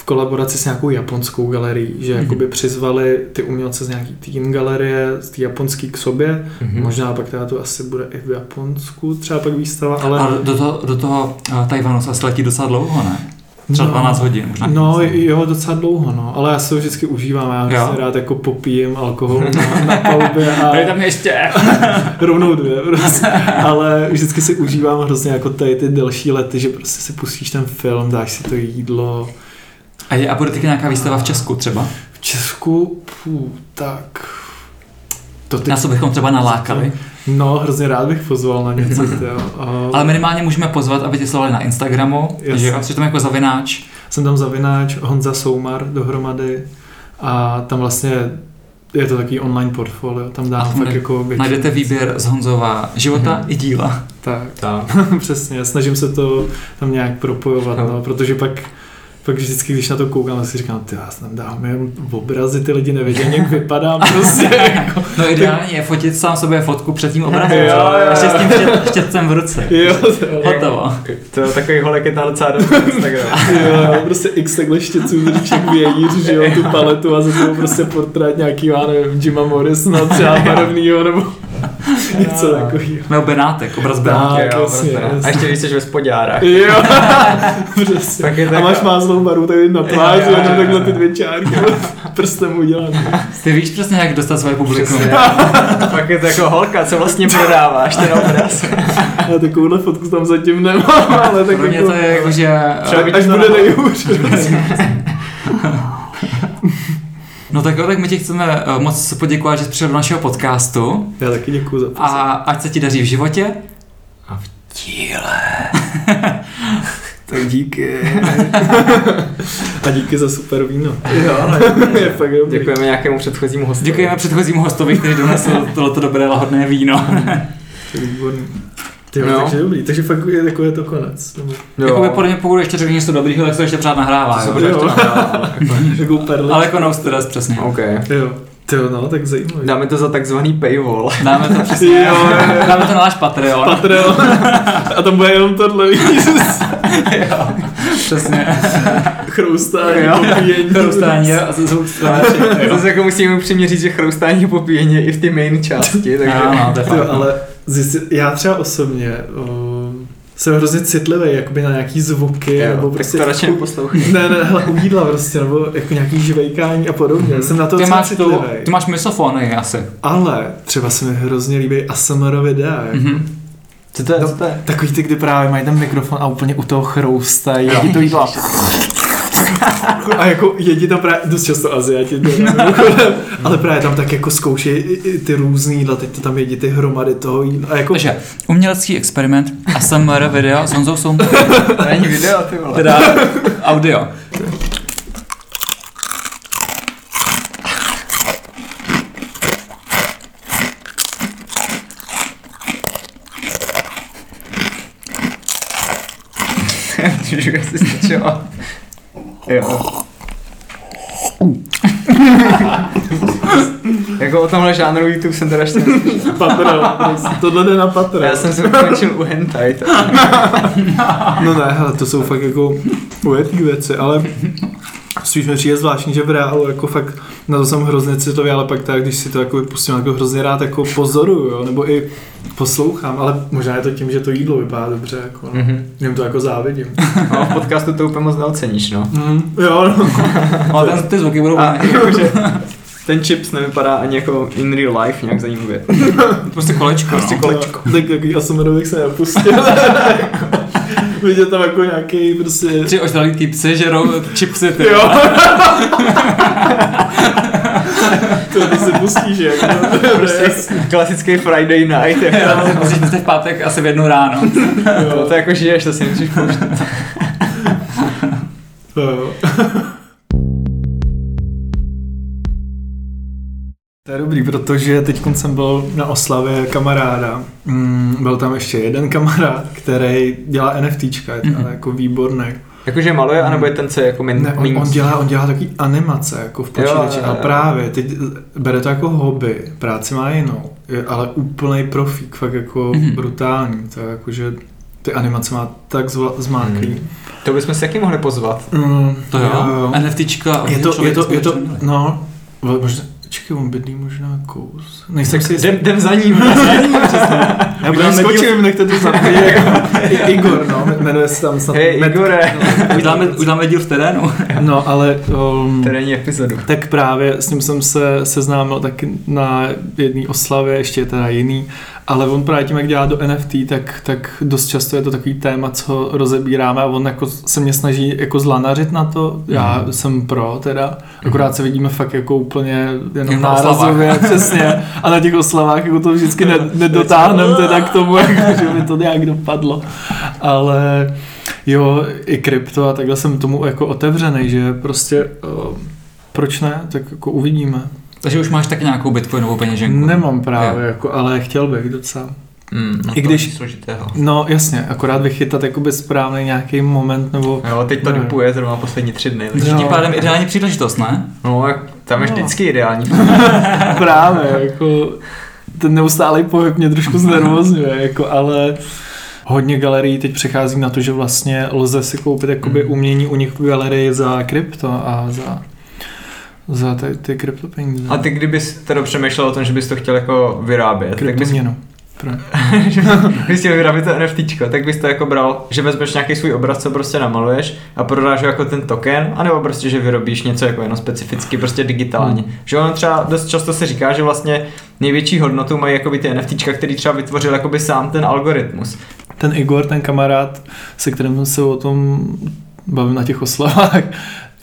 Speaker 2: v kolaboraci s nějakou japonskou galerií, že mm-hmm. jakoby přizvali ty umělce z nějaký tým galerie, z té japonský k sobě, mm-hmm. možná pak teda to asi bude i v Japonsku, třeba pak výstava, ale...
Speaker 3: A do toho, do toho uh, Tajvanu se asi letí docela dlouho, ne? Třeba no, 12 hodin, možná.
Speaker 2: No jo, docela dlouho, no. Ale já se ho vždycky užívám, já si rád jako popijím alkohol na, na palubě a...
Speaker 3: Tady tam ještě.
Speaker 2: rovnou dvě, prostě. Ale vždycky si užívám hrozně jako tady ty delší lety, že prostě si pustíš ten film, dáš si to jídlo.
Speaker 3: A, je, a bude taky nějaká výstava v Česku třeba?
Speaker 2: V Česku, pů, tak...
Speaker 3: To ty... Na co bychom třeba nalákali?
Speaker 2: No, hrozně rád bych pozval na něco. jo.
Speaker 3: Uh, Ale minimálně můžeme pozvat, aby tě sledovali na Instagramu, jasně. že jsi tam jako zavináč.
Speaker 2: Jsem tam zavináč, Honza Soumar dohromady a tam vlastně je to takový online portfolio, tam dám fakt jako
Speaker 3: většinu. Najdete výběr z Honzova života mm. i díla.
Speaker 2: Tak, tak. přesně, snažím se to tam nějak propojovat, no. no, protože pak pak vždycky, když na to koukám, si říkám, ty já tam dám jen obrazy, ty lidi nevědí, jak vypadám prostě. Jako.
Speaker 3: No ideálně je fotit sám sobě fotku před tím obrazem, jo, jo, ještě s tím štětcem v ruce.
Speaker 2: Jo, to,
Speaker 3: Hotovo.
Speaker 1: To je takový holek je tam docela
Speaker 2: jo, prostě x takhle štěců říček vějíř, že jo, tu paletu a za to prostě portrét nějaký, já nevím, Jima Morrisona třeba barevnýho, nebo něco takového.
Speaker 3: Nebo Benátek, obraz Benátek.
Speaker 1: Jo, jasně, jasně. A ještě když jsi ve spodárách.
Speaker 2: Jo, přesně. Tak je a máš mázlou baru tady na tváři, jenom takhle ty dvě čárky prstem udělat.
Speaker 3: Ty víš přesně, jak dostat svoje publikum.
Speaker 1: Pak je to jako holka, co vlastně prodáváš ten obraz.
Speaker 2: Já takovouhle fotku tam zatím nemám, ale tak
Speaker 3: Pro mě jako, to je jako, že...
Speaker 2: Až bude nejhůř.
Speaker 3: No tak jo, tak my ti chceme uh, moc poděkovat, že jsi přišel do našeho podcastu.
Speaker 2: Já taky děkuji za
Speaker 3: pozornost. A ať se ti daří v životě.
Speaker 1: A v díle.
Speaker 2: tak díky. a díky za super víno.
Speaker 1: Jo, je fakt dobrý. Děkujeme nějakému předchozímu hostovi.
Speaker 3: Děkujeme předchozímu hostovi, který donesl tohleto dobré lahodné víno.
Speaker 2: to je výborný. Ty no. takže dobrý, takže fakt je, jako je to konec.
Speaker 3: Jo. Jako podle mě, pokud ještě řekneš něco dobrýho, tak se to ještě pořád nahrává.
Speaker 1: To jo. Ještě nahrává.
Speaker 2: jako perly.
Speaker 3: Ale jako no přesně.
Speaker 1: OK.
Speaker 2: Jo. Ty jo, no, tak zajímavé.
Speaker 1: Dáme to za takzvaný paywall.
Speaker 3: Dáme to přesně. jo, jo. Dáme to na náš Patreon.
Speaker 2: Patreon. A tam bude jenom tohle,
Speaker 3: jo, přesně.
Speaker 2: chroustání,
Speaker 1: Jo.
Speaker 2: popíjení.
Speaker 3: Chroustání a zvuk
Speaker 1: Zase jako musíme upřímně říct, že chroustání popíjení je i v té main části, takže...
Speaker 3: Ano, to je
Speaker 2: Jo,
Speaker 3: fakt.
Speaker 2: ale zjistil, já třeba osobně o, jsem hrozně citlivý jakoby na nějaký zvuky,
Speaker 1: Jo,
Speaker 2: nebo
Speaker 1: tak
Speaker 2: prostě...
Speaker 1: to radši neposlouchej.
Speaker 2: Ne, ne, hele, u jídla prostě, nebo jako nějaký žvejkání a podobně.
Speaker 1: Mhm.
Speaker 2: Jsem na to
Speaker 3: Ty
Speaker 2: docela
Speaker 3: máš,
Speaker 2: citlivý.
Speaker 3: ty máš misofony asi.
Speaker 2: Ale třeba se mi hrozně líbí ASMR videa. Mm-hmm.
Speaker 3: Mhm.
Speaker 1: Co to je,
Speaker 2: No,
Speaker 1: co to je?
Speaker 2: Takový ty, kdy právě mají ten mikrofon a úplně u toho chroustají, to jídlo. A jako jedí tam právě dost často Aziati, teda, mimochodem, ale právě tam tak jako i ty různý jídla, teď to tam jedí ty hromady toho jídla. A jako,
Speaker 3: Takže umělecký experiment ASMR video s Honzou Soum,
Speaker 1: To není video, ty vole.
Speaker 3: teda audio.
Speaker 1: Žuje si stačilo. Jo. jako o tomhle žánru YouTube jsem teda ještě.
Speaker 2: Patron, tohle jde na Patron.
Speaker 1: Já jsem se ukončil u hentai.
Speaker 2: No ne, hele, to jsou fakt jako ujetý věci, ale spíš mi přijde zvláštní, že v reálu jako fakt na to jsem hrozně citový, ale pak tak, když si to jako pustím, jako hrozně rád jako pozoruju, jo, nebo i poslouchám, ale možná je to tím, že to jídlo vypadá dobře, jako, no.
Speaker 1: Mhm.
Speaker 2: Jim to jako závidím.
Speaker 1: No, v podcastu to úplně moc neoceníš, no.
Speaker 2: Mm, jo, no.
Speaker 3: Ale ten, ty zvuky budou
Speaker 1: A jakože ten chips nevypadá ani jako in real life nějak zajímavě.
Speaker 3: prostě kolečko.
Speaker 1: Prostě
Speaker 3: no.
Speaker 1: kolečko.
Speaker 2: Tak takový Asamerových se nepustil. Vidět tam jako nějaký prostě...
Speaker 3: Tři ožralí týpci žerou chipsy, ty.
Speaker 2: Jo. to ty si pustíš, jako.
Speaker 1: Prostě klasický Friday night.
Speaker 3: Jo,
Speaker 1: Jako,
Speaker 3: Musíš jste v pátek asi v jednu ráno.
Speaker 1: to, to jako žiješ, to si nemusíš pouštět.
Speaker 2: To je dobrý, protože teď jsem byl na oslavě kamaráda. Mm, byl tam ještě jeden kamarád, který dělá NFTčka, je to
Speaker 3: Mhm.
Speaker 2: jako výborný.
Speaker 1: Jakože maluje, anebo je ten, co je jako min,
Speaker 2: Ne, on, on, dělá, on dělá takový animace jako v počítači,
Speaker 1: jo, jo.
Speaker 2: právě teď bere to jako hobby, práci má jinou, je ale úplný profík, fakt jako
Speaker 3: Mhm.
Speaker 2: brutální, to je jako, že ty animace má tak zva, zmáklý.
Speaker 1: Mhm. To bychom si jaký mohli pozvat.
Speaker 2: Mm,
Speaker 3: To jo. NFTčka.
Speaker 2: Je to, je to, je to, no, možná, počkej, on bydlí možná kous. Nejsem si
Speaker 1: Jdem, jdem za ním.
Speaker 2: Já budu skočím, nechte to za I- Igor, no, jmenuje se tam snad
Speaker 1: Hej, Igore.
Speaker 3: Uděláme, uděláme díl v terénu.
Speaker 2: No, ale um,
Speaker 1: Terénní epizodu.
Speaker 2: tak právě s ním jsem se seznámil taky na jedné oslavě, ještě je teda jiný, ale on právě tím, jak dělá do NFT, tak, tak dost často je to takový téma, co rozebíráme a on jako se mě snaží jako zlanařit na to, já jsem pro teda, akorát se vidíme fakt jako úplně jenom
Speaker 3: Jen na
Speaker 2: nárazově, přesně, a na těch oslavách jako to vždycky ne, nedotáhneme teda k tomu, jako, že by to nějak dopadlo, ale jo, i krypto a takhle jsem tomu jako otevřený, že prostě uh, proč ne, tak jako uvidíme.
Speaker 3: Takže už máš tak nějakou bitcoinovou peněženku.
Speaker 2: Nemám právě, jako, ale chtěl bych docela.
Speaker 1: Mm, no
Speaker 2: I
Speaker 1: to
Speaker 2: když-
Speaker 1: je složitého.
Speaker 2: No jasně, akorát vychytat jakoby správný nějaký moment, nebo
Speaker 1: Jo, teď to
Speaker 2: Ne.
Speaker 1: dupuje zrovna poslední tři dny.
Speaker 3: Takže
Speaker 2: No.
Speaker 3: tím pádem ideální příležitost, ne?
Speaker 1: No, jak- tam je
Speaker 2: No.
Speaker 1: vždycky ideální.
Speaker 2: právě, jako ten neustálý pohyb mě trošku znervozňuje, jako, ale hodně galerií teď přechází na to, že vlastně lze si koupit jakoby
Speaker 1: Mhm.
Speaker 2: umění u nich v galerii za krypto a za, za ty, ty kryptopeníze.
Speaker 1: A ty kdybys teda přemýšlel o tom, že bys to chtěl jako vyrábět, tak bys.
Speaker 2: Pro-
Speaker 1: bys chtěl vyrábět to NFTčko, tak bys to jako bral, že vezmeš nějaký svůj obraz, co prostě namaluješ a prodáš ho jako ten token, anebo prostě, že vyrobíš něco jako jenom specificky, prostě digitálně.
Speaker 2: Hmm.
Speaker 1: Že ono třeba dost často se říká, že vlastně největší hodnotu mají jakoby ty NFTčka, který třeba vytvořil jakoby sám ten algoritmus.
Speaker 2: ten Igor, ten kamarád, se kterým se o tom bavil na těch oslavách,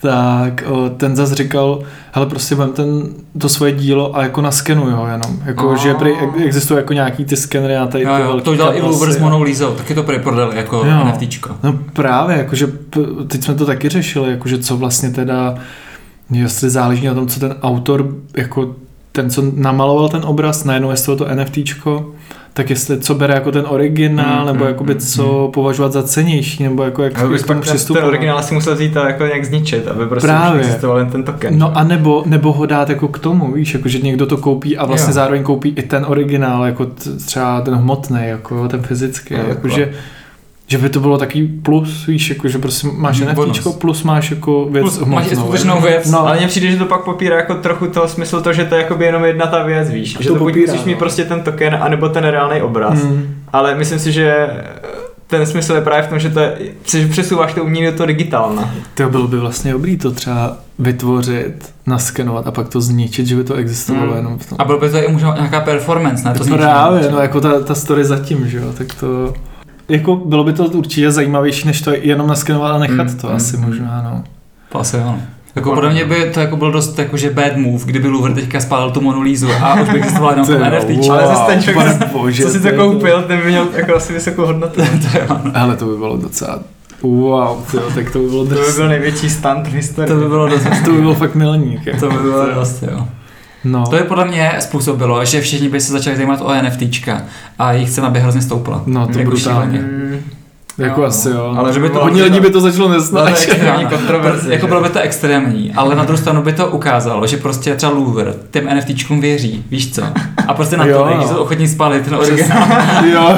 Speaker 2: tak o, ten zase říkal, hele prostě vem ten, to svoje dílo a jako naskenuj ho jenom. Jako,
Speaker 1: Oh.
Speaker 2: že prý existují jako nějaký ty skenery na tady ty
Speaker 3: Jo, to udělal i. Wolver s Monou Lízou, taky to prý prodali jako
Speaker 2: Jo.
Speaker 3: NFTčko.
Speaker 2: No právě, jakože teď jsme to taky řešili, jakože co vlastně teda, jestli záleží na tom, co ten autor, jako ten, co namaloval ten obraz, najednou jestli to NFTčko, tak jestli co bere jako ten originál,
Speaker 1: Mm,
Speaker 2: nebo
Speaker 1: mm,
Speaker 2: jakoby
Speaker 1: mm,
Speaker 2: co považovat za cenější, nebo jako jak,
Speaker 1: bys
Speaker 2: k tomu
Speaker 1: pak ten,
Speaker 2: přistupovat.
Speaker 1: originál si musel vzít a jako nějak zničit, aby prostě
Speaker 2: Právě.
Speaker 1: existoval jen ten token.
Speaker 2: No a nebo, nebo ho dát jako k tomu, víš, jako že někdo to koupí a vlastně
Speaker 1: Jo.
Speaker 2: zároveň koupí i ten originál, jako t- třeba ten hmotný, jako ten fyzický,
Speaker 1: Jo,
Speaker 2: jako
Speaker 1: takhle.
Speaker 2: Že by to bylo takový plus, víš, jako, že prostě máš NFTčko, plus máš jako věc
Speaker 3: Plus máš skutečnou
Speaker 2: jako.
Speaker 3: věc.
Speaker 2: No,
Speaker 1: Ale mně přijde, že to pak popírá jako trochu toho smysl to, že to je jakoby jenom jedna ta věc, víš.
Speaker 2: To
Speaker 1: že to buď
Speaker 2: popírá,
Speaker 1: musíš mít
Speaker 2: no.
Speaker 1: prostě ten token, anebo ten reálný obraz.
Speaker 2: Hmm.
Speaker 1: Ale myslím si, že ten smysl je právě v tom, že, to je, že přesouváš to umění do toho digitálna.
Speaker 2: To bylo by vlastně dobrý to třeba vytvořit, naskenovat a pak to zničit, že by to existovalo
Speaker 1: Hmm.
Speaker 2: jenom v tom.
Speaker 3: A bylo by to i možná nějaká performance, ne? To.
Speaker 2: Právě, no jako ta, ta story zatím, že jo, tak to... Jako bylo by to určitě zajímavější, než to jenom naskenovat a nechat
Speaker 1: Hmm,
Speaker 2: to
Speaker 1: hmm,
Speaker 2: asi možná, no.
Speaker 3: To asi jo. Jako podle mě by to jako byl dost jakože bad move, kdyby Louvre teďka spálil tu Monu Lízu a už by existovala jenom
Speaker 2: jo,
Speaker 3: NFT.
Speaker 2: wow.
Speaker 1: Ale zase ten člověk,
Speaker 2: bože,
Speaker 1: co si
Speaker 2: to je
Speaker 1: koupil, ten by měl jako asi vysokou hodnotu.
Speaker 3: to jo.
Speaker 2: Ale to by bylo docela... Wow, tyjo, tak to by bylo
Speaker 1: To by byl největší stunt v historii.
Speaker 3: To by bylo dost,
Speaker 2: To by byl fakt milník. Jako.
Speaker 3: to by bylo dost, jo.
Speaker 2: No.
Speaker 3: To je podle mě způsobilo, že všichni by se začali zajímat o NFTčka a jejich cena by hrozně stoupla.
Speaker 2: No, to
Speaker 3: Jako
Speaker 2: brutálně.
Speaker 3: šíleně.
Speaker 2: Jako
Speaker 1: jo,
Speaker 2: asi jo.
Speaker 1: Ale že by to
Speaker 2: Hodně lidí by to začalo
Speaker 1: No,
Speaker 2: nesnášet.
Speaker 1: kontroverze.
Speaker 3: Jako bylo by to extrémní, ale na druhou stranu by to ukázalo, že prostě třeba Louvre těm NFTčkům věří, víš co? A prostě na to,
Speaker 2: no.
Speaker 3: že jsou ochotní spálit ten originál.
Speaker 2: jo,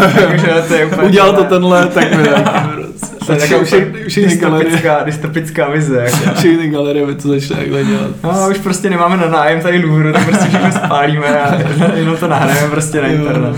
Speaker 2: Udělal to tenhle, tak mi
Speaker 1: To je taková dystopická, dystopická vize. Jako.
Speaker 2: všechny galerie by to začne takhle dělat.
Speaker 1: No, už prostě nemáme na nájem tady Louvre, tak prostě všechno spálíme a jenom to nahrajeme prostě na internet.